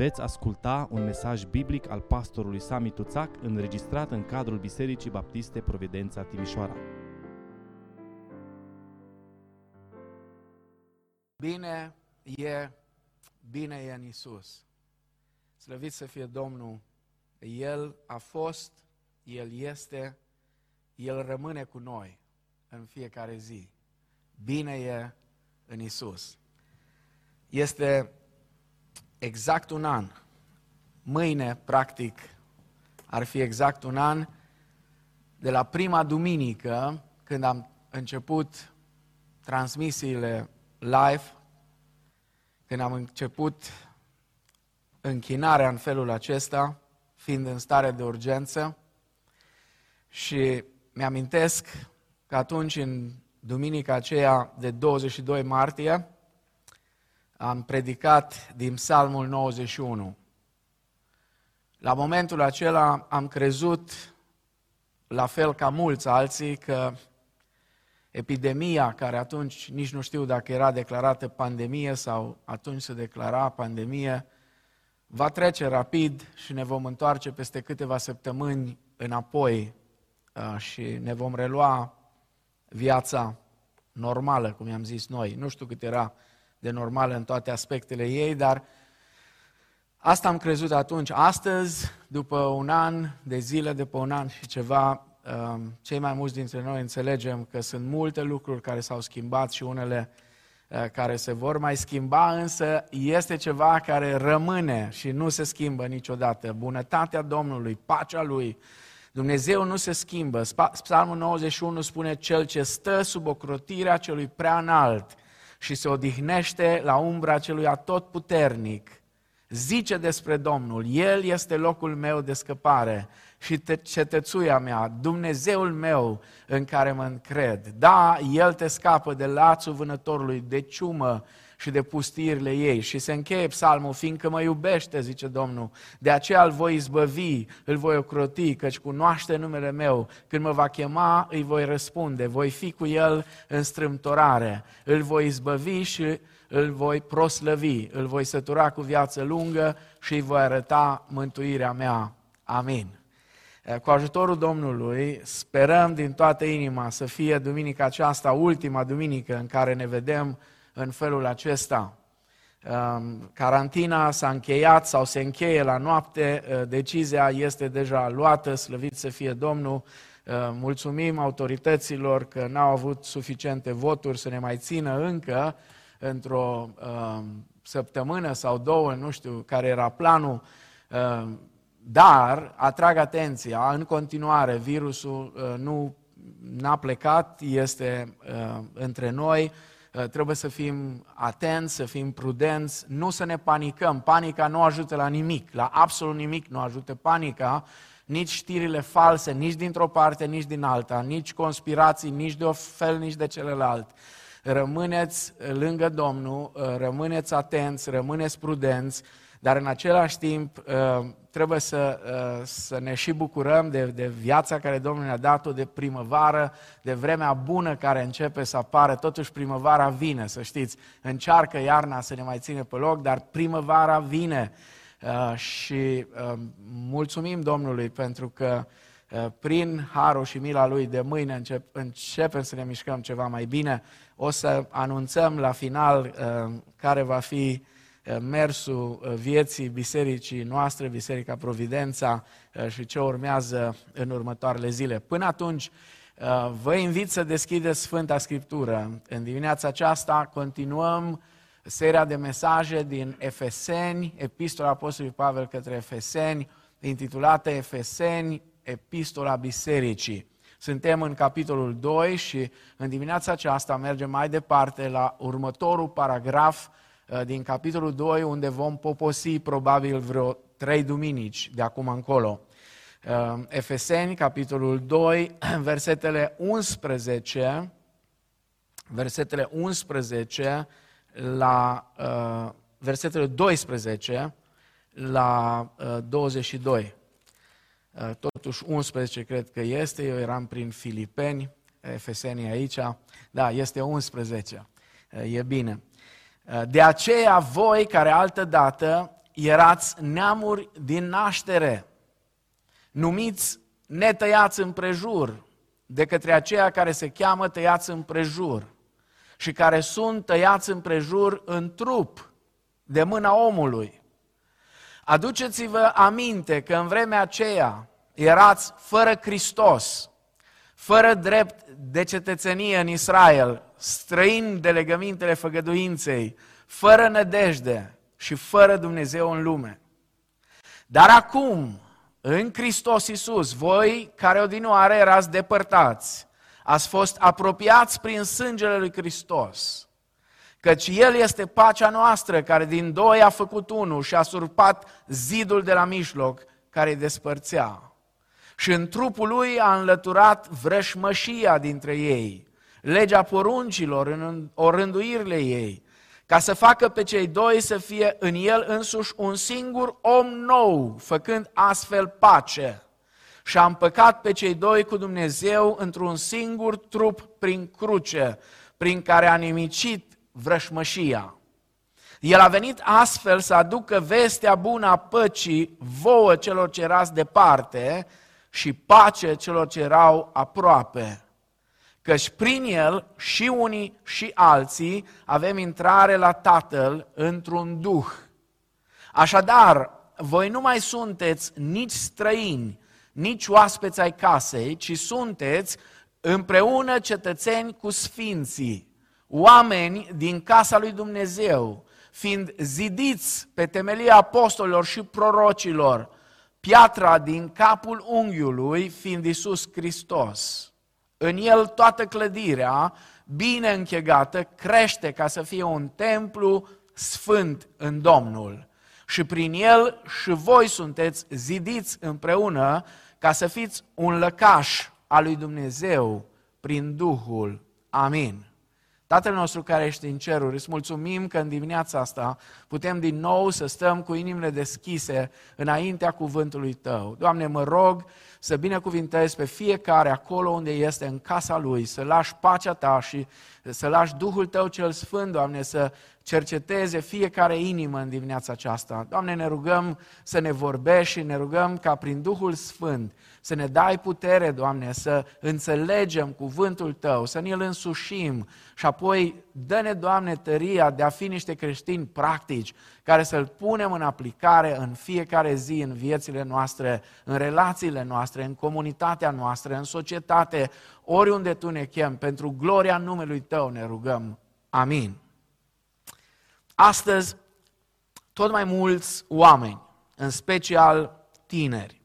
Veți asculta un mesaj biblic al pastorului Sami Tuțac înregistrat în cadrul Bisericii Baptiste Providența Timișoara. Bine e, bine e în Isus. Slăvit să fie Domnul. El a fost, El este, El rămâne cu noi în fiecare zi. Bine e în Isus. Este exact un an. Mâine, practic, ar fi exact un an de la prima duminică, când am început transmisiile live, când am început închinarea în felul acesta, fiind în stare de urgență, și mi-amintesc că atunci, în duminica aceea de 22 martie, am predicat din Psalmul 91. La momentul acela am crezut, la fel ca mulți alții, că epidemia, care atunci nici nu știu dacă era declarată pandemie sau atunci se declara pandemie, va trece rapid și ne vom întoarce peste câteva săptămâni înapoi și ne vom relua viața normală, cum i-am zis noi. Nu știu cât era de normală în toate aspectele ei, dar asta am crezut atunci. Astăzi, după un an de zile, după un an și ceva, um, cei mai mulți dintre noi înțelegem că sunt multe lucruri care s-au schimbat și unele uh, care se vor mai schimba, însă este ceva care rămâne și nu se schimbă niciodată. Bunătatea Domnului, pacea Lui, Dumnezeu nu se schimbă. Psalmul 91 spune, cel ce stă sub ocrotirea celui prea înalt și se odihnește la umbra celui atotputernic, zice despre Domnul, El este locul meu de scăpare și cetățuia mea, Dumnezeul meu în care mă încred. Da, El te scapă de lațul vânătorului, de ciumă și de pustirile ei. Și se încheie psalmul, fiindcă mă iubește, zice Domnul, de aceea îl voi izbăvi, îl voi ocroti, căci cunoaște numele meu. Când mă va chema, îi voi răspunde, voi fi cu el în strâmtorare, îl voi izbăvi și îl voi proslăvi, îl voi sătura cu viață lungă și îi voi arăta mântuirea mea. Amin. Cu ajutorul Domnului sperăm din toată inima să fie duminica aceasta ultima duminică în care ne vedem în felul acesta. Um, carantina s-a încheiat sau se încheie la noapte, uh, decizia este deja luată, slăvit să fie Domnul. Uh, mulțumim autorităților că n-au avut suficiente voturi să ne mai țină încă într-o um, săptămână sau două, nu știu care era planul, um, dar atrag atenția, în continuare virusul uh, nu n-a plecat, este între noi, Uh, trebuie să fim atenți, să fim prudenți, nu să ne panicăm. Panica nu ajută la nimic, la absolut nimic nu ajută panica, nici știrile false, nici dintr-o parte, nici din alta, nici conspirații, nici de o fel, nici de celălalt. Rămâneți lângă Domnul, uh, rămâneți atenți, rămâneți prudenți, dar în același timp uh, trebuie să, uh, să ne și bucurăm de, de viața care Domnul ne-a dat-o, de primăvară, de vremea bună care începe să apară. Totuși primăvara vine, să știți. Încearcă iarna să ne mai ține pe loc, dar primăvara vine. Uh, și mulțumim Domnului pentru că prin harul și mila Lui de mâine încep, începem să ne mișcăm ceva mai bine. O să anunțăm la final care va fi Eh, mersul eh, vieții bisericii noastre, Biserica Providența eh, și ce urmează în următoarele zile. Până atunci, vă invit să deschideți Sfânta Scriptură. În dimineața aceasta continuăm seria de mesaje din Efeseni, Epistola Apostolului Pavel către Efeseni, intitulată Efeseni, Epistola Bisericii. Suntem în capitolul 2 și în dimineața aceasta mergem mai departe la următorul paragraf Uh, din capitolul 2, unde vom poposi probabil vreo trei duminici de acum încolo. Uh, Efeseni, capitolul 2, versetele 11, versetele 11 la uh, versetele 12 la 22. Totuși 11 cred că este, eu eram prin Filipeni, Efeseni aici, da, este 11, e bine. De aceea voi care altădată erați neamuri din naștere, numiți netăiați împrejur de către aceia care se cheamă tăiați împrejur și care sunt tăiați împrejur în trup de mâna omului. Aduceți-vă aminte că în vremea aceea erați fără Hristos, fără drept de cetățenie în Israel, străini de legămintele făgăduinței, fără nădejde și fără Dumnezeu în lume. Dar acum, în Hristos Iisus, voi care odinoare erați depărtați, ați fost apropiați prin sângele lui Hristos, căci El este pacea noastră, care din doi a făcut unul și a surpat zidul de la mijloc, care îi despărțea. Și în trupul lui a înlăturat vrășmășia dintre ei, legea poruncilor în orânduirile ei, ca să facă pe cei doi să fie în el însuși un singur om nou, făcând astfel pace. Și a împăcat pe cei doi cu Dumnezeu într-un singur trup prin cruce, prin care a nimicit vrășmășia. El a venit astfel să aducă vestea bună a păcii vouă celor ce erați departe și pace celor ce erau aproape căci prin el și unii și alții avem intrare la Tatăl într-un duh. Așadar, voi nu mai sunteți nici străini, nici oaspeți ai casei, ci sunteți împreună cetățeni cu sfinții, oameni din casa lui Dumnezeu, fiind zidiți pe temelia apostolilor și prorocilor, piatra din capul unghiului fiind Isus Hristos. În el toată clădirea, bine închegată, crește ca să fie un templu sfânt în Domnul. Și prin el și voi sunteți zidiți împreună ca să fiți un lăcaș al lui Dumnezeu prin Duhul. Amin. Tatăl nostru care ești în ceruri, îți mulțumim că în dimineața asta putem din nou să stăm cu inimile deschise înaintea cuvântului Tău. Doamne, mă rog să binecuvintezi pe fiecare acolo unde este în casa lui, să lași pacea ta și să lași Duhul tău cel Sfânt, Doamne, să cerceteze fiecare inimă în dimineața aceasta. Doamne, ne rugăm să ne vorbești și ne rugăm ca prin Duhul Sfânt să ne dai putere, Doamne, să înțelegem cuvântul Tău, să ne-l însușim și apoi dă-ne, Doamne, tăria de a fi niște creștini practici, care să-L punem în aplicare în fiecare zi, în viețile noastre, în relațiile noastre, în comunitatea noastră, în societate, oriunde Tu ne chem, pentru gloria numelui Tău ne rugăm. Amin. Astăzi, tot mai mulți oameni, în special tineri,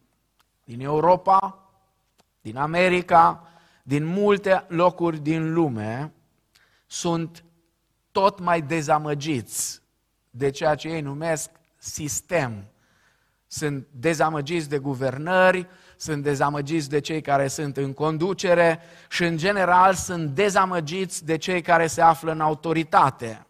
din Europa, din America, din multe locuri din lume, sunt tot mai dezamăgiți de ceea ce ei numesc sistem. Sunt dezamăgiți de guvernări, sunt dezamăgiți de cei care sunt în conducere și, în general, sunt dezamăgiți de cei care se află în autoritate.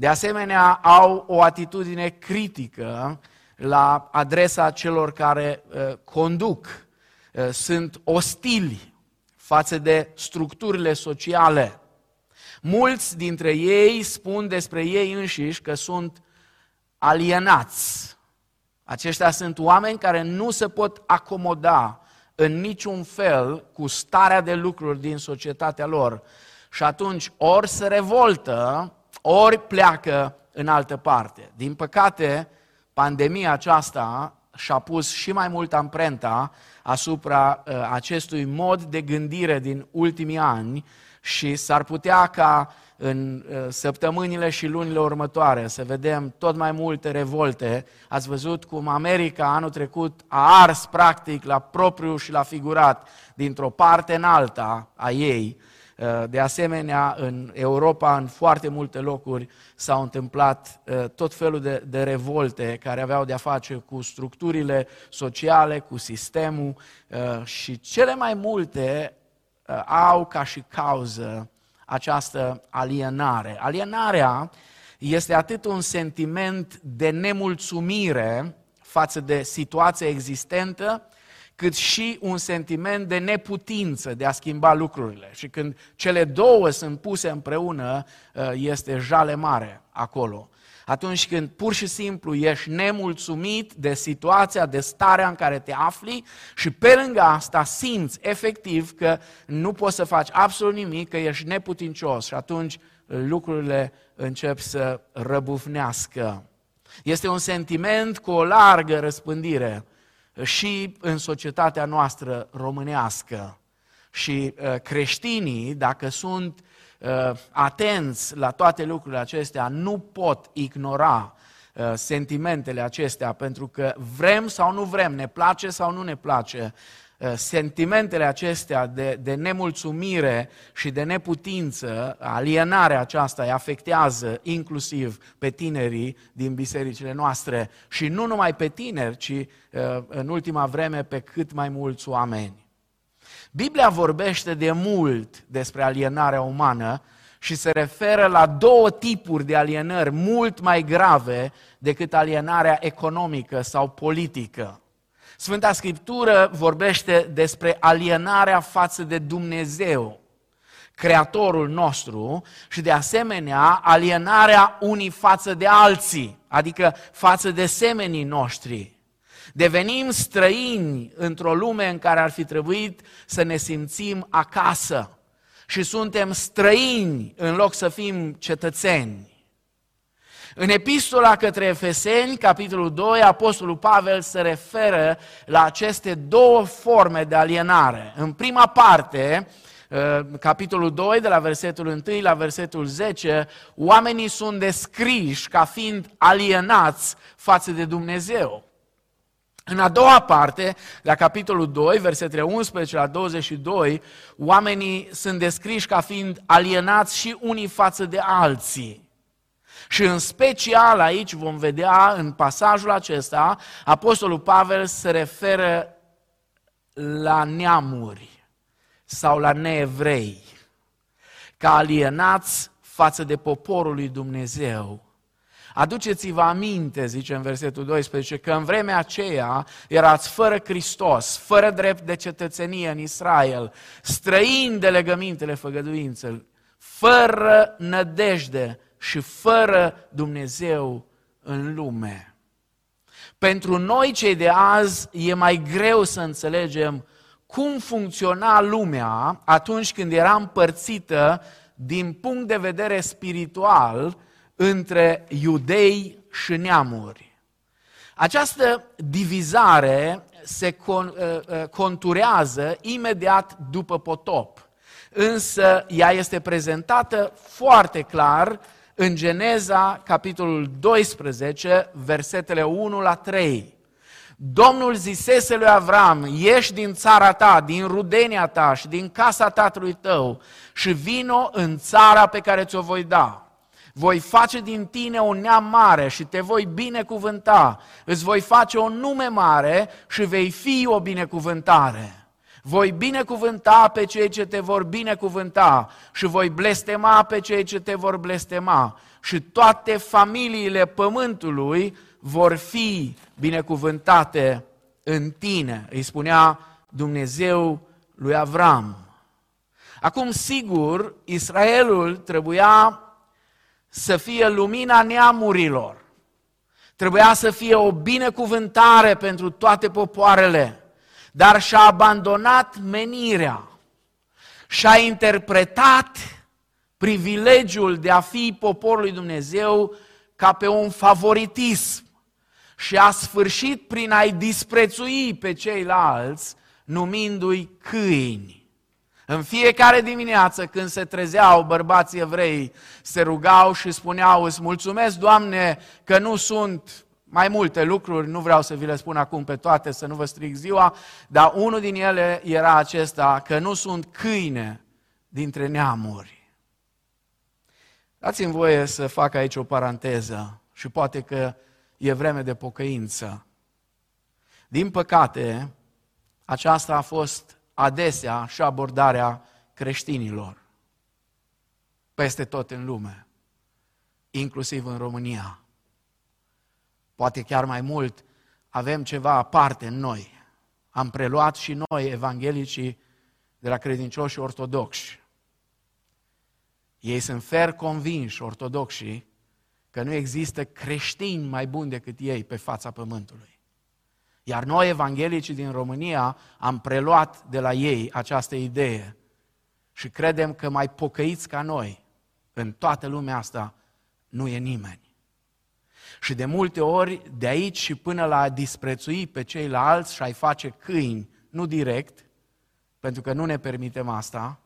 De asemenea, au o atitudine critică la adresa celor care uh, conduc. Uh, sunt ostili față de structurile sociale. Mulți dintre ei spun despre ei înșiși că sunt alienați. Aceștia sunt oameni care nu se pot acomoda în niciun fel cu starea de lucruri din societatea lor. Și atunci ori se revoltă, ori pleacă în altă parte. Din păcate, pandemia aceasta și-a pus și mai mult amprenta asupra uh, acestui mod de gândire din ultimii ani și s-ar putea ca în uh, săptămânile și lunile următoare să vedem tot mai multe revolte. Ați văzut cum America anul trecut a ars practic la propriu și la figurat dintr-o parte în alta a ei Uh, de asemenea, în Europa, în foarte multe locuri, s-au întâmplat uh, tot felul de, de revolte care aveau de-a face cu structurile sociale, cu sistemul uh, și cele mai multe au ca și cauză această alienare. Alienarea este atât un sentiment de nemulțumire față de situația existentă, cât și un sentiment de neputință de a schimba lucrurile. Și când cele două sunt puse împreună, uh, este jale mare acolo. atunci când pur și simplu ești nemulțumit de situația, de starea în care te afli și pe lângă asta simți efectiv că nu poți să faci absolut nimic, că ești neputincios și atunci lucrurile încep să răbufnească. Este un sentiment cu o largă răspândire și în societatea noastră românească. Și uh, creștinii, dacă sunt uh, atenți la toate lucrurile acestea, nu pot ignora uh, sentimentele acestea, pentru că vrem sau nu vrem, ne place sau nu ne place, uh, sentimentele acestea de, de nemulțumire și de neputință, alienarea aceasta îi afectează inclusiv pe tinerii din bisericile noastre și nu numai pe tineri, ci uh, în ultima vreme pe cât mai mulți oameni. Biblia vorbește de mult despre alienarea umană și se referă la două tipuri de alienări mult mai grave decât alienarea economică sau politică. Sfânta Scriptură vorbește despre alienarea față de Dumnezeu, Creatorul nostru, și de asemenea alienarea unii față de alții, adică față de semenii noștri. Devenim străini într-o lume în care ar fi trebuit să ne simțim acasă și suntem străini în loc să fim cetățeni. În epistola către Efeseni, capitolul 2, Apostolul Pavel se referă la aceste două forme de alienare. În prima parte, uh, capitolul 2, de la versetul 1 la versetul 10, oamenii sunt descriși ca fiind alienați față de Dumnezeu. În a doua parte, la capitolul 2, versetele 11 la 22, oamenii sunt descriși ca fiind alienați și unii față de alții. Și în special aici vom vedea în pasajul acesta, Apostolul Pavel se referă la neamuri sau la neevrei, ca alienați față de poporul lui Dumnezeu. Aduceți-vă aminte, zice în versetul 12, că în vremea aceea erați fără Hristos, fără drept de cetățenie în Israel, străini de legămintele făgăduințelor, fără nădejde și fără Dumnezeu în lume. Pentru noi cei de azi e mai greu să înțelegem cum funcționa lumea atunci când era împărțită din punct de vedere spiritual între iudei și neamuri. Această divizare se con, uh, uh, conturează imediat după potop, însă ea este prezentată foarte clar în Geneza, capitolul 12, versetele 1 la 3. Domnul zisese lui Avram, ieși din țara ta, din rudenia ta și din casa tatălui tău și vino în țara pe care ți-o voi da voi face din tine un neam mare și te voi binecuvânta. Îți voi face un nume mare și vei fi o binecuvântare. Voi binecuvânta pe cei ce te vor binecuvânta și voi blestema pe cei ce te vor blestema. Și toate familiile pământului vor fi binecuvântate în tine, îi spunea Dumnezeu lui Avram. Acum, sigur, Israelul trebuia să fie lumina neamurilor. Trebuia să fie o binecuvântare pentru toate popoarele, dar și-a abandonat menirea și-a interpretat privilegiul de a fi poporul lui Dumnezeu ca pe un favoritism și a sfârșit prin a-i disprețui pe ceilalți, numindu-i câini. În fiecare dimineață când se trezeau bărbații evrei, se rugau și spuneau, îți mulțumesc, Doamne, că nu sunt mai multe lucruri, nu vreau să vi le spun acum pe toate, să nu vă stric ziua, dar unul din ele era acesta, că nu sunt câine dintre neamuri. Dați-mi voie să fac aici o paranteză și poate că e vreme de pocăință. Din păcate, aceasta a fost adesea și abordarea creștinilor peste tot în lume, inclusiv în România. Poate chiar mai mult, avem ceva aparte în noi. Am preluat și noi evanghelicii de la credincioși ortodoxi. Ei sunt fer convinși, ortodoxii, că nu există creștini mai buni decât ei pe fața pământului. Iar noi, evanghelicii din România, am preluat de la ei această idee și credem că mai pocăiți ca noi în toată lumea asta nu e nimeni. Și de multe ori, de aici și până la a disprețui pe ceilalți și a-i face câini, nu direct, pentru că nu ne permitem asta,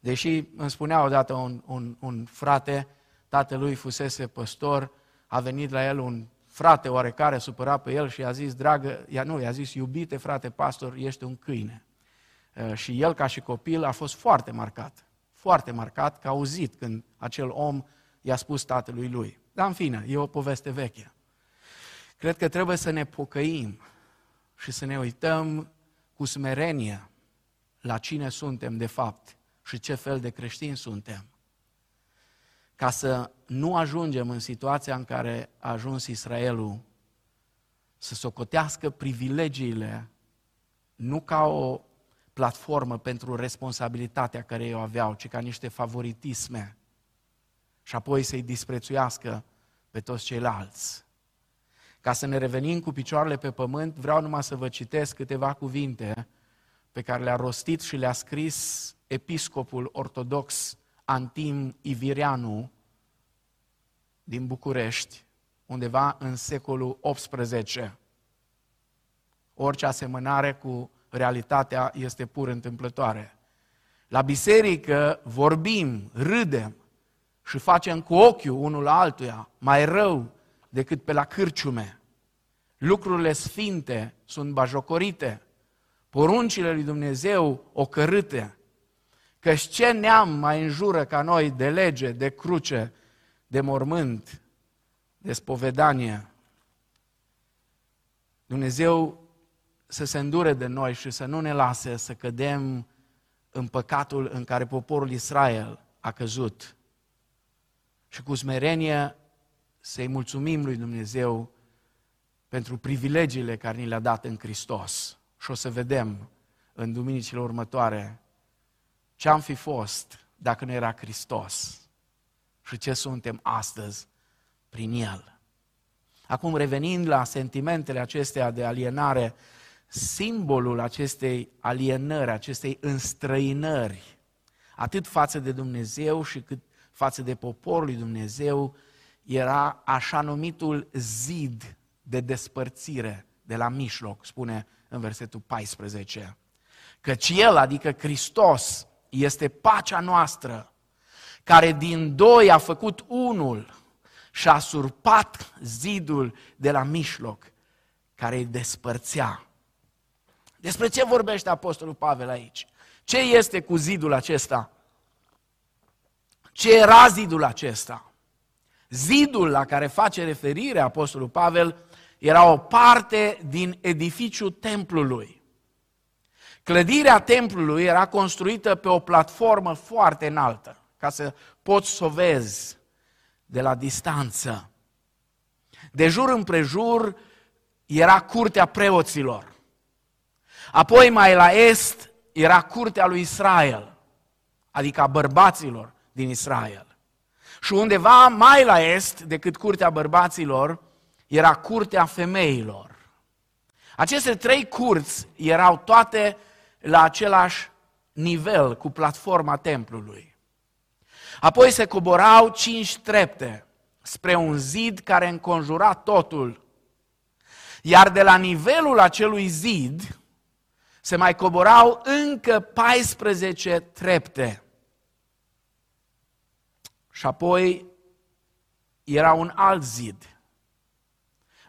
deși îmi spunea odată un, un, un frate, tatălui fusese păstor, a venit la el un frate oarecare supărat pe el și i-a zis, dragă, ea, nu, i-a zis, iubite frate pastor, ești un câine. Uh, și el, ca și copil, a fost foarte marcat, foarte marcat, că a auzit când acel om i-a spus tatălui lui. Dar în fine, e o poveste veche. Cred că trebuie să ne pocăim și să ne uităm cu smerenie la cine suntem de fapt și ce fel de creștini suntem. Ca să nu ajungem în situația în care a ajuns Israelul să socotească privilegiile nu ca o platformă pentru responsabilitatea care ei o aveau, ci ca niște favoritisme și apoi să-i disprețuiască pe toți ceilalți. Ca să ne revenim cu picioarele pe pământ, vreau numai să vă citesc câteva cuvinte pe care le-a rostit și le-a scris episcopul ortodox Antim Ivirianu din București, undeva în secolul XVIII. Orice asemănare cu realitatea este pur întâmplătoare. La biserică vorbim, râdem și facem cu ochiul unul la altuia mai rău decât pe la cârciume. Lucrurile sfinte sunt bajocorite, poruncile lui Dumnezeu ocărâte, Căci ce neam mai înjură ca noi de lege, de cruce, de mormânt, de spovedanie? Dumnezeu să se îndure de noi și să nu ne lase să cădem în păcatul în care poporul Israel a căzut. Și cu smerenie să-i mulțumim lui Dumnezeu pentru privilegiile care ni le-a dat în Hristos. Și o să vedem în duminicile următoare ce am fi fost dacă nu era Hristos și ce suntem astăzi prin El. Acum, revenind la sentimentele acestea de alienare, simbolul acestei alienări, acestei înstrăinări, atât față de Dumnezeu și cât față de poporul lui Dumnezeu, era așa numitul zid de despărțire de la mijloc, spune în versetul 14. Căci El, adică Hristos, este pacea noastră, care din doi a făcut unul și a surpat zidul de la mijloc, care îi despărțea. Despre ce vorbește Apostolul Pavel aici? Ce este cu zidul acesta? Ce era zidul acesta? Zidul la care face referire Apostolul Pavel era o parte din edificiul templului. Clădirea templului era construită pe o platformă foarte înaltă, ca să poți să o vezi de la distanță. De jur împrejur era curtea preoților. Apoi mai la est era curtea lui Israel, adică a bărbaților din Israel. Și undeva mai la est decât curtea bărbaților era curtea femeilor. Aceste trei curți erau toate la același nivel cu platforma templului. Apoi se coborau cinci trepte spre un zid care înconjura totul. Iar de la nivelul acelui zid se mai coborau încă 14 trepte. Și apoi era un alt zid,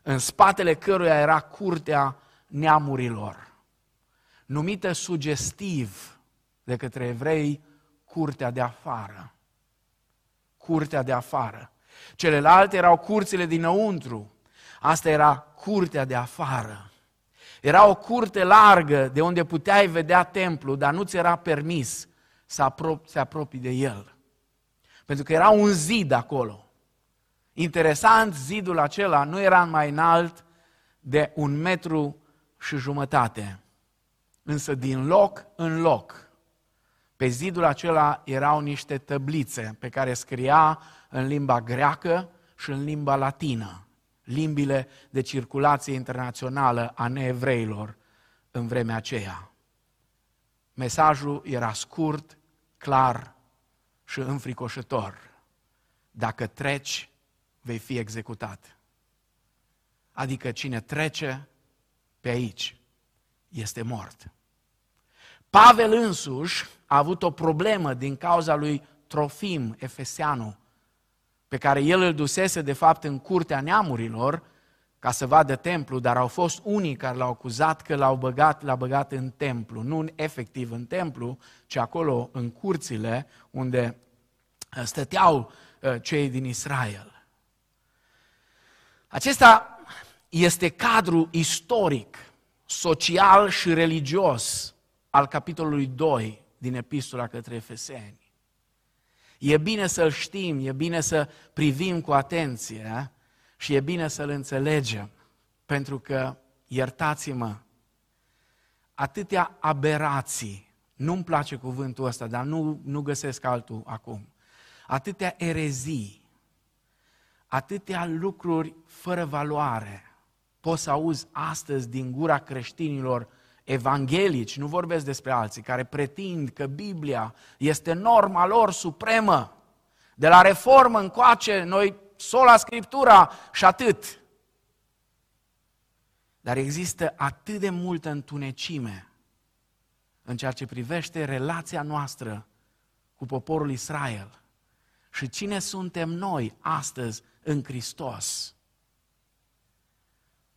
în spatele căruia era curtea neamurilor numită sugestiv de către evrei curtea de afară. Curtea de afară. Celelalte erau curțile dinăuntru. Asta era curtea de afară. Era o curte largă de unde puteai vedea templu, dar nu ți era permis să apro- se apropii de el. Pentru că era un zid acolo. Interesant, zidul acela nu era mai înalt de un metru și jumătate. Însă din loc în loc, pe zidul acela erau niște tăblițe pe care scria în limba greacă și în limba latină, limbile de circulație internațională a neevreilor în vremea aceea. Mesajul era scurt, clar și înfricoșător. Dacă treci, vei fi executat. Adică cine trece pe aici este mort. Pavel însuși a avut o problemă din cauza lui Trofim, Efeseanu, pe care el îl dusese de fapt în curtea neamurilor ca să vadă templu, dar au fost unii care l-au acuzat că l-au băgat, l-a băgat în templu, nu efectiv în templu, ci acolo în curțile unde uh, stăteau uh, cei din Israel. Acesta este cadrul istoric, social și religios al capitolului 2 din Epistola către Efeseni. E bine să-l știm, e bine să privim cu atenție și e bine să-l înțelegem, pentru că, iertați-mă, atâtea aberații, nu-mi place cuvântul ăsta, dar nu, nu găsesc altul acum, atâtea erezii, atâtea lucruri fără valoare, poți să auzi astăzi din gura creștinilor evanghelici, nu vorbesc despre alții, care pretind că Biblia este norma lor supremă. De la reformă încoace, noi sola Scriptura și atât. Dar există atât de multă întunecime în ceea ce privește relația noastră cu poporul Israel și cine suntem noi astăzi în Hristos.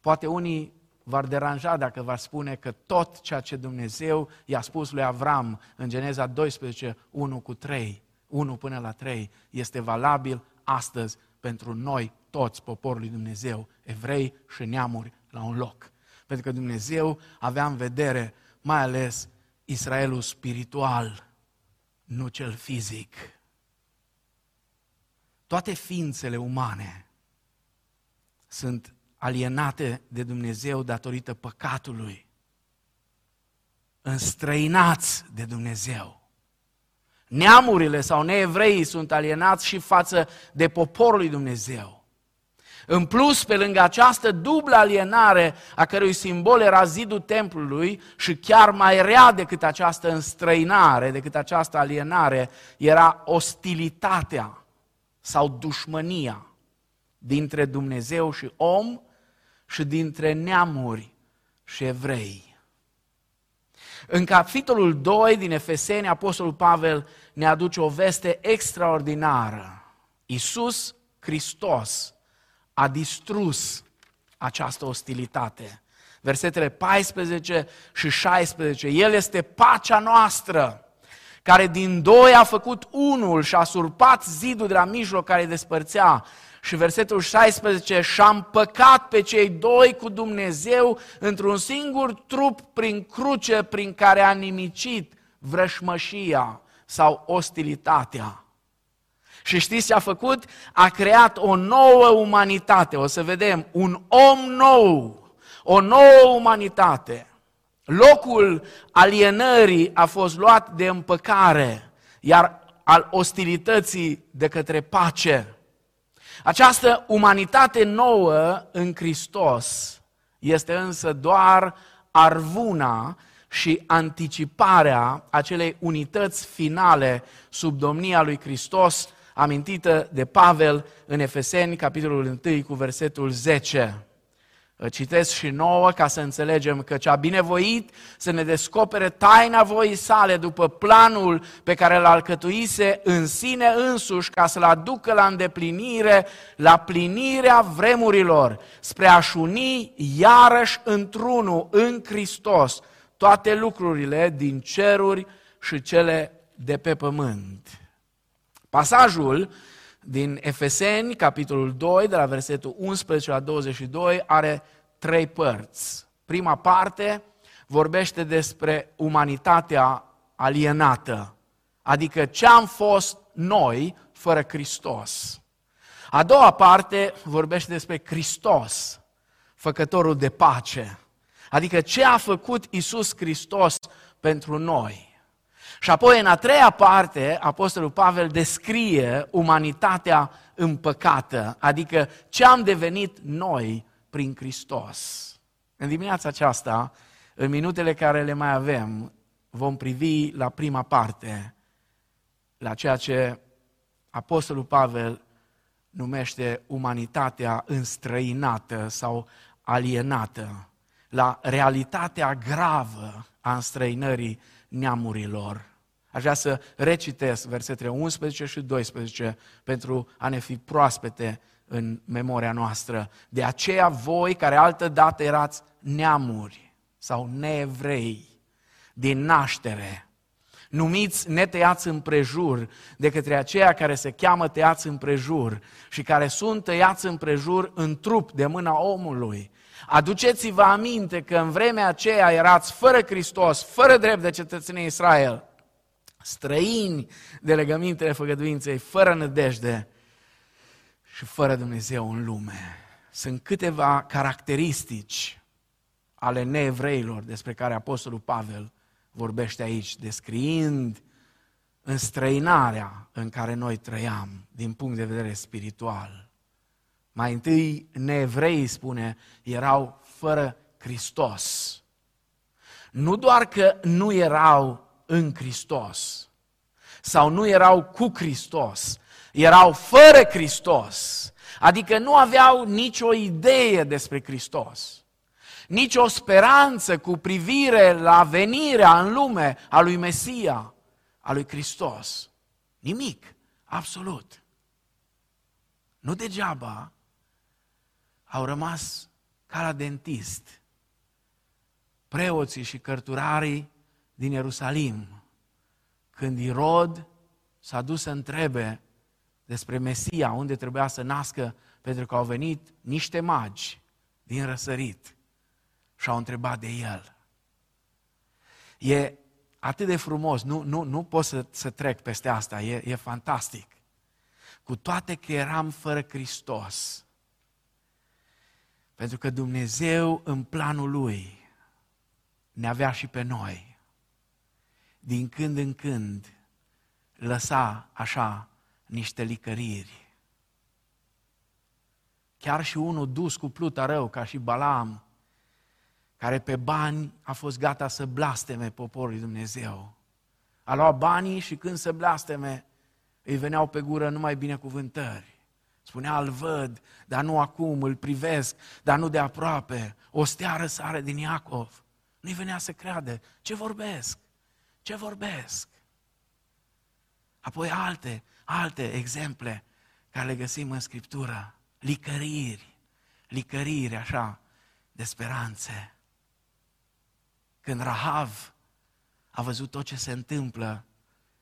Poate unii v-ar deranja dacă v-ar spune că tot ceea ce Dumnezeu i-a spus lui Avram în Geneza 12, 1 cu 3, 1 până la 3, este valabil astăzi pentru noi toți, poporul lui Dumnezeu, evrei și neamuri, la un loc. Pentru că Dumnezeu avea în vedere mai ales Israelul spiritual, nu cel fizic. Toate ființele umane sunt alienate de Dumnezeu datorită păcatului, înstrăinați de Dumnezeu. Neamurile sau neevreii sunt alienați și față de poporul lui Dumnezeu. În plus, pe lângă această dublă alienare, a cărui simbol era zidul templului și chiar mai rea decât această înstrăinare, decât această alienare, era ostilitatea sau dușmănia dintre Dumnezeu și om și dintre neamuri și evrei. În capitolul 2 din Efeseni, Apostolul Pavel ne aduce o veste extraordinară. Iisus Hristos a distrus această ostilitate. Versetele 14 și 16. El este pacea noastră, care din doi a făcut unul și a surpat zidul de la mijloc care despărțea și versetul 16, și-a împăcat pe cei doi cu Dumnezeu într-un singur trup prin cruce prin care a nimicit vrășmășia sau ostilitatea. Și știți ce a făcut? A creat o nouă umanitate. O să vedem, un om nou, o nouă umanitate. Locul alienării a fost luat de împăcare, iar al ostilității de către pace. Această umanitate nouă în Hristos este însă doar arvuna și anticiparea acelei unități finale sub domnia lui Hristos, amintită de Pavel în Efeseni, capitolul 1, cu versetul 10 citesc și nouă ca să înțelegem că ce a binevoit să ne descopere taina voii sale după planul pe care l-a alcătuise în sine însuși ca să-l aducă la îndeplinire, la plinirea vremurilor, spre a-și uni iarăși într-unul în Hristos toate lucrurile din ceruri și cele de pe pământ. Pasajul din Efeseni, capitolul 2, de la versetul 11 la 22, are trei părți. Prima parte vorbește despre umanitatea alienată, adică ce am fost noi fără Hristos. A doua parte vorbește despre Hristos, făcătorul de pace, adică ce a făcut Isus Hristos pentru noi. Și apoi, în a treia parte, Apostolul Pavel descrie umanitatea împăcată, adică ce am devenit noi prin Hristos. În dimineața aceasta, în minutele care le mai avem, vom privi la prima parte, la ceea ce Apostolul Pavel numește umanitatea înstrăinată sau alienată, la realitatea gravă a înstrăinării neamurilor. Aș vrea să recitesc versetele 11 și 12 pentru a ne fi proaspete în memoria noastră. De aceea voi, care altă dată erați neamuri sau neevrei din naștere, numiți netăiați împrejur de către aceia care se cheamă tăiați împrejur și care sunt tăiați împrejur în trup de mâna omului. Aduceți-vă aminte că în vremea aceea erați fără Hristos, fără drept de cetățenie Israel, străini de legămintele făgăduinței, fără nădejde și fără Dumnezeu în lume. Sunt câteva caracteristici ale neevreilor despre care Apostolul Pavel vorbește aici, descriind înstrăinarea în care noi trăiam din punct de vedere spiritual. Mai întâi, neevrei, spune, erau fără Hristos. Nu doar că nu erau în Hristos sau nu erau cu Hristos, erau fără Hristos, adică nu aveau nicio idee despre Hristos, nicio speranță cu privire la venirea în lume a lui Mesia, a lui Hristos. Nimic, absolut. Nu degeaba au rămas ca la dentist preoții și cărturarii din Ierusalim, când Irod s-a dus să întrebe despre Mesia, unde trebuia să nască, pentru că au venit niște magi din răsărit și au întrebat de el. E atât de frumos, nu, nu, nu pot să, să trec peste asta, e, e fantastic. Cu toate că eram fără Hristos, pentru că Dumnezeu în planul Lui ne avea și pe noi. Din când în când lăsa așa niște licăriri. Chiar și unul dus cu pluta rău, ca și Balam, care pe bani a fost gata să blasteme poporul Dumnezeu. A luat banii și când se blasteme, îi veneau pe gură numai binecuvântări. Spunea, îl văd, dar nu acum, îl privesc, dar nu de aproape. O stea răsare din Iacov. Nu-i venea să creadă. Ce vorbesc? Ce vorbesc? Apoi alte, alte exemple care le găsim în Scriptură. Licăriri, licăriri așa de speranțe. Când Rahav a văzut tot ce se întâmplă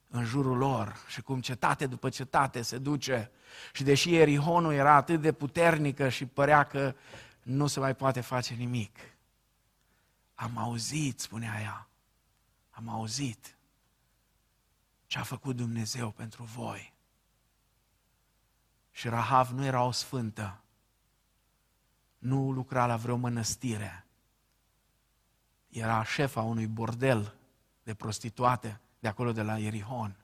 în jurul lor și cum cetate după cetate se duce și deși Erihonul era atât de puternică și părea că nu se mai poate face nimic, am auzit, spunea ea, am auzit ce a făcut Dumnezeu pentru voi. Și Rahav nu era o sfântă, nu lucra la vreo mănăstire, era șefa unui bordel de prostituate de acolo de la Ierihon.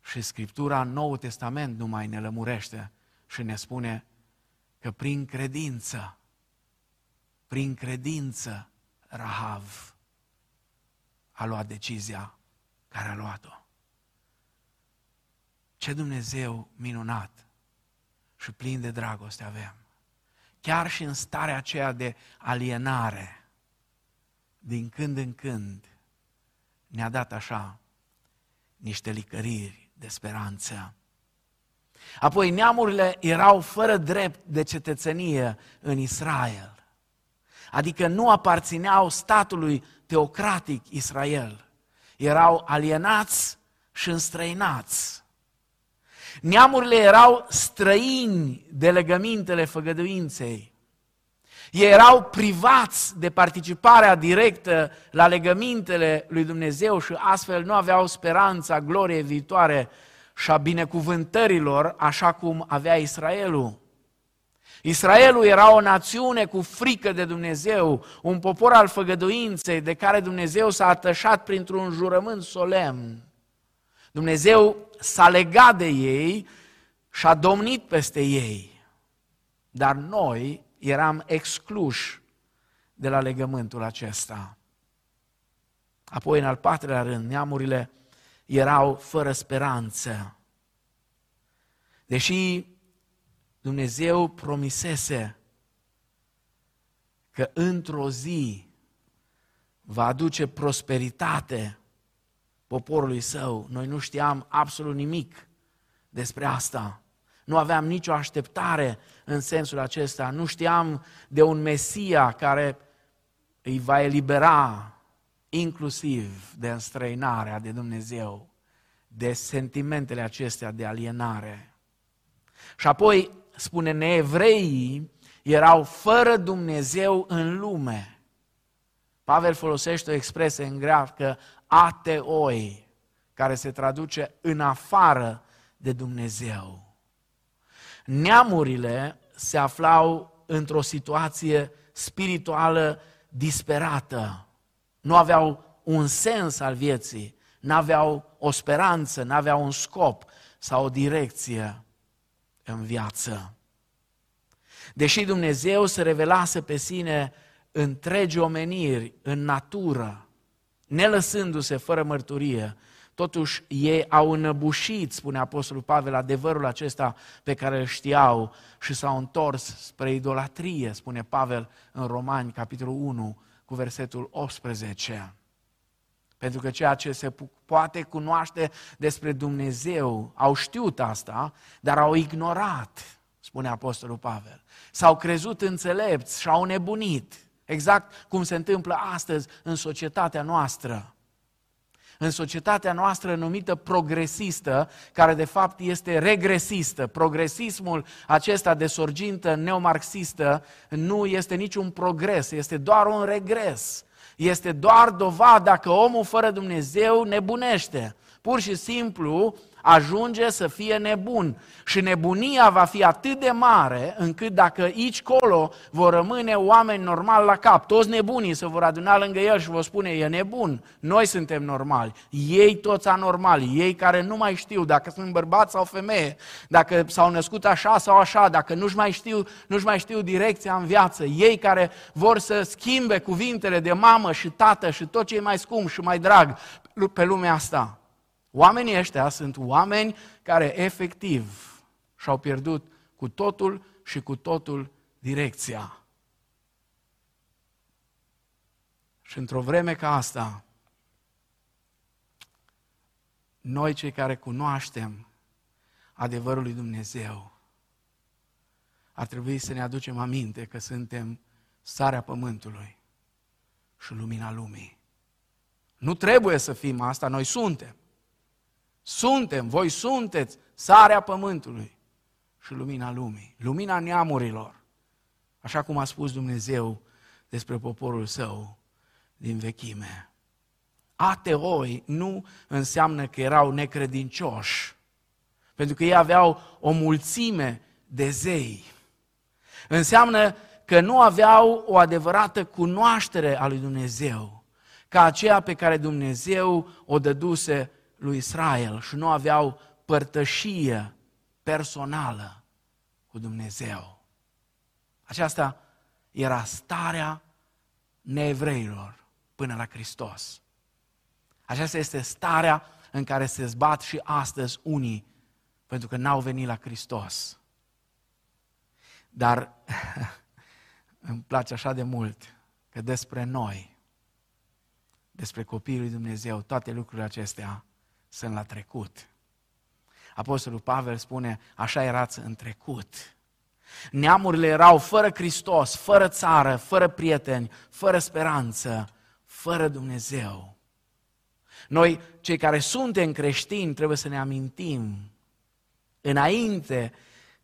Și Scriptura în Noul Testament nu mai ne lămurește și ne spune că prin credință, prin credință, Rahav a luat decizia care a luat-o. Ce Dumnezeu minunat și plin de dragoste avem. Chiar și în starea aceea de alienare, din când în când, ne-a dat așa niște licăriri de speranță. Apoi neamurile erau fără drept de cetățenie în Israel. Adică nu aparțineau statului teocratic Israel. Erau alienați și înstrăinați. Neamurile erau străini de legămintele făgăduinței. Ei erau privați de participarea directă la legămintele lui Dumnezeu și astfel nu aveau speranța gloriei viitoare și a binecuvântărilor așa cum avea Israelul. Israelul era o națiune cu frică de Dumnezeu, un popor al făgăduinței de care Dumnezeu s-a atașat printr-un jurământ solemn. Dumnezeu s-a legat de ei și a domnit peste ei. Dar noi eram excluși de la legământul acesta. Apoi, în al patrulea rând, neamurile erau fără speranță. Deși Dumnezeu promisese că într-o zi va aduce prosperitate poporului său. Noi nu știam absolut nimic despre asta. Nu aveam nicio așteptare în sensul acesta. Nu știam de un Mesia care îi va elibera inclusiv de înstrăinarea de Dumnezeu, de sentimentele acestea de alienare. Și apoi spune, neevreii erau fără Dumnezeu în lume. Pavel folosește o expresie în greacă, ateoi, care se traduce în afară de Dumnezeu. Neamurile se aflau într-o situație spirituală disperată. Nu aveau un sens al vieții, nu aveau o speranță, nu aveau un scop sau o direcție în viață. Deși Dumnezeu se revelase pe sine întregi omeniri, în natură, nelăsându-se fără mărturie, totuși ei au înăbușit, spune Apostolul Pavel, adevărul acesta pe care îl știau și s-au întors spre idolatrie, spune Pavel în Romani, capitolul 1, cu versetul 18. Pentru că ceea ce se poate cunoaște despre Dumnezeu, au știut asta, dar au ignorat, spune Apostolul Pavel. S-au crezut înțelepți și au nebunit, exact cum se întâmplă astăzi în societatea noastră. În societatea noastră numită progresistă, care de fapt este regresistă. Progresismul acesta de sorgintă neomarxistă nu este niciun progres, este doar un regres este doar dovada că omul fără Dumnezeu nebunește. Pur și simplu ajunge să fie nebun. Și nebunia va fi atât de mare încât dacă aici colo vor rămâne oameni normali la cap, toți nebunii se vor aduna lângă el și vor spune, e nebun, noi suntem normali, ei toți anormali, ei care nu mai știu dacă sunt bărbat sau femeie, dacă s-au născut așa sau așa, dacă nu-și mai știu, nu-și mai știu direcția în viață, ei care vor să schimbe cuvintele de mamă și tată și tot ce e mai scump și mai drag pe lumea asta. Oamenii ăștia sunt oameni care efectiv și-au pierdut cu totul și cu totul direcția. Și într-o vreme ca asta, noi cei care cunoaștem adevărul lui Dumnezeu, ar trebui să ne aducem aminte că suntem sarea pământului și lumina lumii. Nu trebuie să fim asta, noi suntem. Suntem, voi sunteți sarea pământului și lumina lumii, lumina neamurilor, așa cum a spus Dumnezeu despre poporul său din vechime. Ateoi nu înseamnă că erau necredincioși, pentru că ei aveau o mulțime de zei. Înseamnă că nu aveau o adevărată cunoaștere a lui Dumnezeu, ca aceea pe care Dumnezeu o dăduse lui Israel și nu aveau părtășie personală cu Dumnezeu. Aceasta era starea neevreilor până la Hristos. Aceasta este starea în care se zbat și astăzi unii pentru că n-au venit la Hristos. Dar îmi place așa de mult că despre noi, despre copiii lui Dumnezeu, toate lucrurile acestea sunt la trecut. Apostolul Pavel spune, așa erați în trecut. Neamurile erau fără Hristos, fără țară, fără prieteni, fără speranță, fără Dumnezeu. Noi, cei care suntem creștini, trebuie să ne amintim, înainte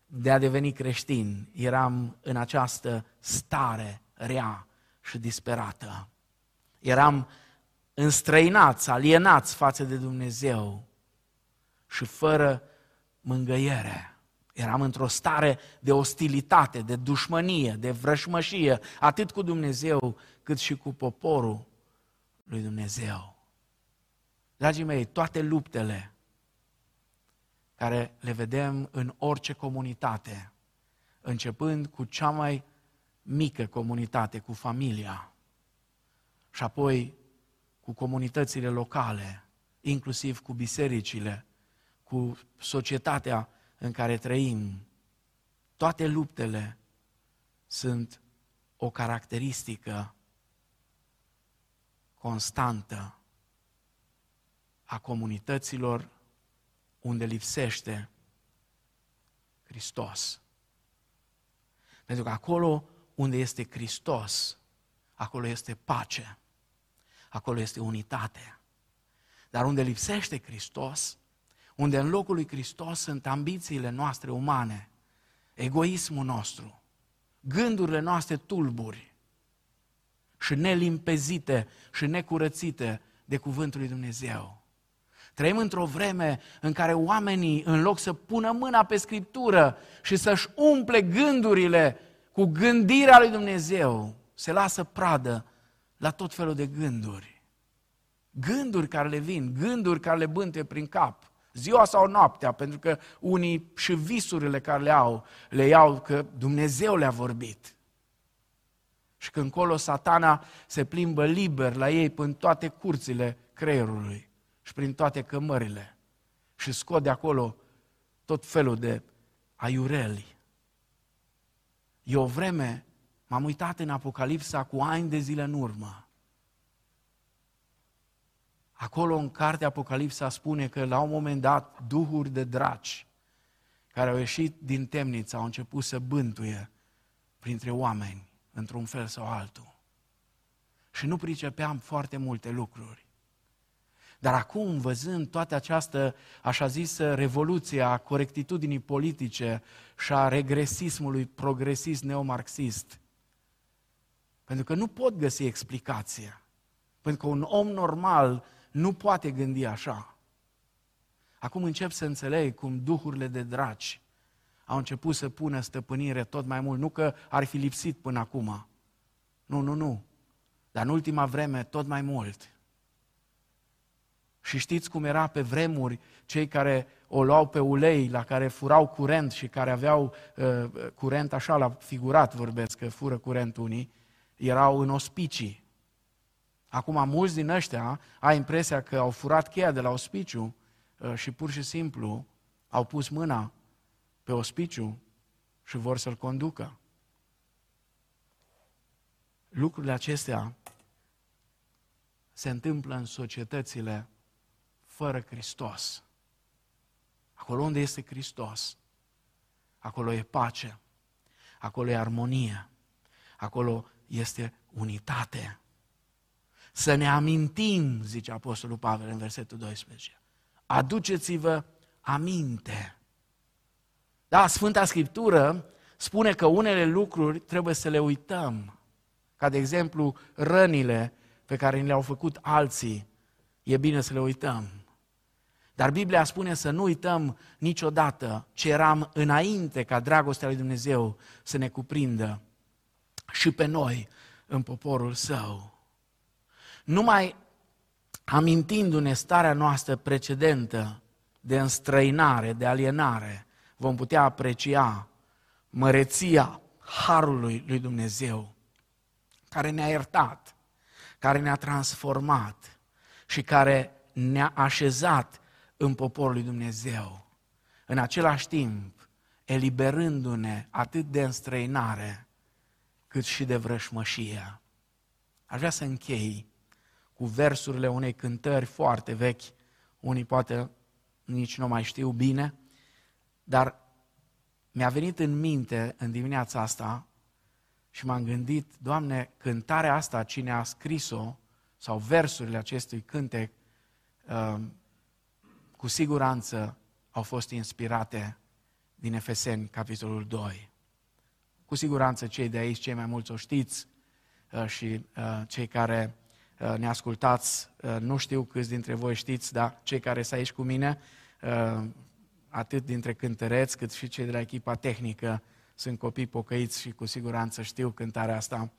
de a deveni creștini, eram în această stare rea și disperată. Eram înstrăinați, alienați față de Dumnezeu și fără mângăiere. Eram într-o stare de ostilitate, de dușmănie, de vrășmășie, atât cu Dumnezeu cât și cu poporul lui Dumnezeu. Dragii mei, toate luptele care le vedem în orice comunitate, începând cu cea mai mică comunitate, cu familia, și apoi cu comunitățile locale, inclusiv cu bisericile, cu societatea în care trăim. Toate luptele sunt o caracteristică constantă a comunităților unde lipsește Hristos. Pentru că acolo unde este Hristos, acolo este pace, acolo este unitate. Dar unde lipsește Hristos, unde în locul lui Hristos sunt ambițiile noastre umane, egoismul nostru, gândurile noastre tulburi și nelimpezite și necurățite de cuvântul lui Dumnezeu. Trăim într-o vreme în care oamenii, în loc să pună mâna pe Scriptură și să-și umple gândurile cu gândirea lui Dumnezeu, se lasă pradă la tot felul de gânduri. Gânduri care le vin, gânduri care le bânte prin cap, ziua sau noaptea, pentru că unii și visurile care le au, le iau că Dumnezeu le-a vorbit. Și când colo satana se plimbă liber la ei până toate curțile creierului și prin toate cămările și scot de acolo tot felul de aiureli. E o vreme, m-am uitat în Apocalipsa cu ani de zile în urmă. Acolo în cartea Apocalipsa spune că la un moment dat duhuri de draci care au ieșit din temniță au început să bântuie printre oameni într-un fel sau altul. Și nu pricepeam foarte multe lucruri. Dar acum, văzând toată această, așa zisă, revoluție a corectitudinii politice și a regresismului progresist neomarxist, pentru că nu pot găsi explicația. Pentru că un om normal nu poate gândi așa. Acum încep să înțeleg cum duhurile de draci au început să pună stăpânire tot mai mult. Nu că ar fi lipsit până acum. Nu, nu, nu. Dar în ultima vreme tot mai mult. Și știți cum era pe vremuri cei care o luau pe ulei, la care furau curent și care aveau uh, curent așa la figurat vorbesc, că fură curent unii, erau în ospicii. Acum mulți din ăștia ai impresia că au furat cheia de la ospiciu uh, și pur și simplu au pus mâna pe ospiciu și vor să-l conducă. Lucrurile acestea se întâmplă în societățile fără Hristos. Acolo unde este Hristos, acolo e pace, acolo e armonie, acolo este unitate. Să ne amintim, zice Apostolul Pavel în versetul 12. Aduceți-vă aminte. Da, Sfânta Scriptură spune că unele lucruri trebuie să le uităm. Ca de exemplu rănile pe care le-au făcut alții. E bine să le uităm. Dar Biblia spune să nu uităm niciodată ce eram înainte ca dragostea lui Dumnezeu să ne cuprindă și pe noi în poporul său. Numai amintindu-ne starea noastră precedentă de înstrăinare, de alienare, vom putea aprecia măreția harului lui Dumnezeu, care ne-a iertat, care ne-a transformat și care ne-a așezat în poporul lui Dumnezeu. În același timp, eliberându-ne atât de înstrăinare, cât și de vrășmășie. Aș vrea să închei cu versurile unei cântări foarte vechi, unii poate nici nu mai știu bine, dar mi-a venit în minte în dimineața asta și m-am gândit, Doamne, cântarea asta, cine a scris-o, sau versurile acestui cântec, um, cu siguranță au fost inspirate din Efeseni, capitolul 2. Cu siguranță cei de aici, cei mai mulți o știți uh, și uh, cei care uh, ne ascultați, nu știu câți dintre voi știți, dar cei care sunt aici cu mine, atât dintre cântăreți cât și cei de la echipa tehnică sunt copii pocăiți și cu siguranță știu cântarea asta.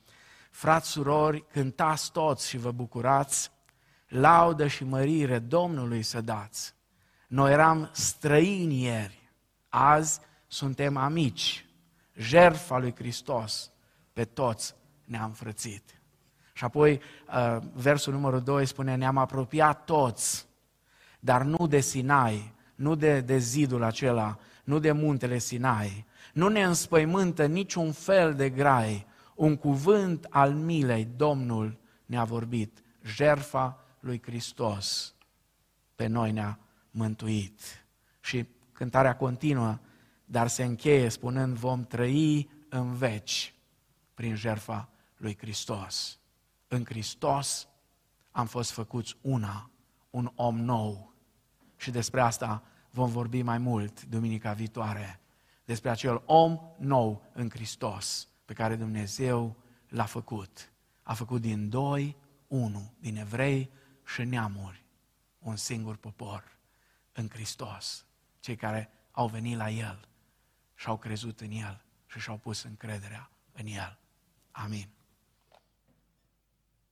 Frați, surori, cântați toți și vă bucurați, laudă și mărire Domnului să dați. Noi eram străini ieri, azi suntem amici. Jertfa lui Hristos pe toți ne-a înfrățit. Și apoi uh, versul numărul 2 spune, ne-am apropiat toți, dar nu de Sinai, nu de, de zidul acela, nu de muntele Sinai. Nu ne înspăimântă niciun fel de grai. Un cuvânt al milei, Domnul ne-a vorbit. Jerfa lui Hristos pe noi ne-a mântuit. Și cântarea continuă, dar se încheie spunând vom trăi în veci prin jerfa lui Hristos. În Hristos am fost făcuți una, un om nou. Și despre asta vom vorbi mai mult duminica viitoare. Despre acel om nou în Hristos pe care Dumnezeu l-a făcut. A făcut din doi, unu, din evrei și neamuri, un singur popor în Hristos. Cei care au venit la El și au crezut în El și și-au pus încrederea în El. Amin.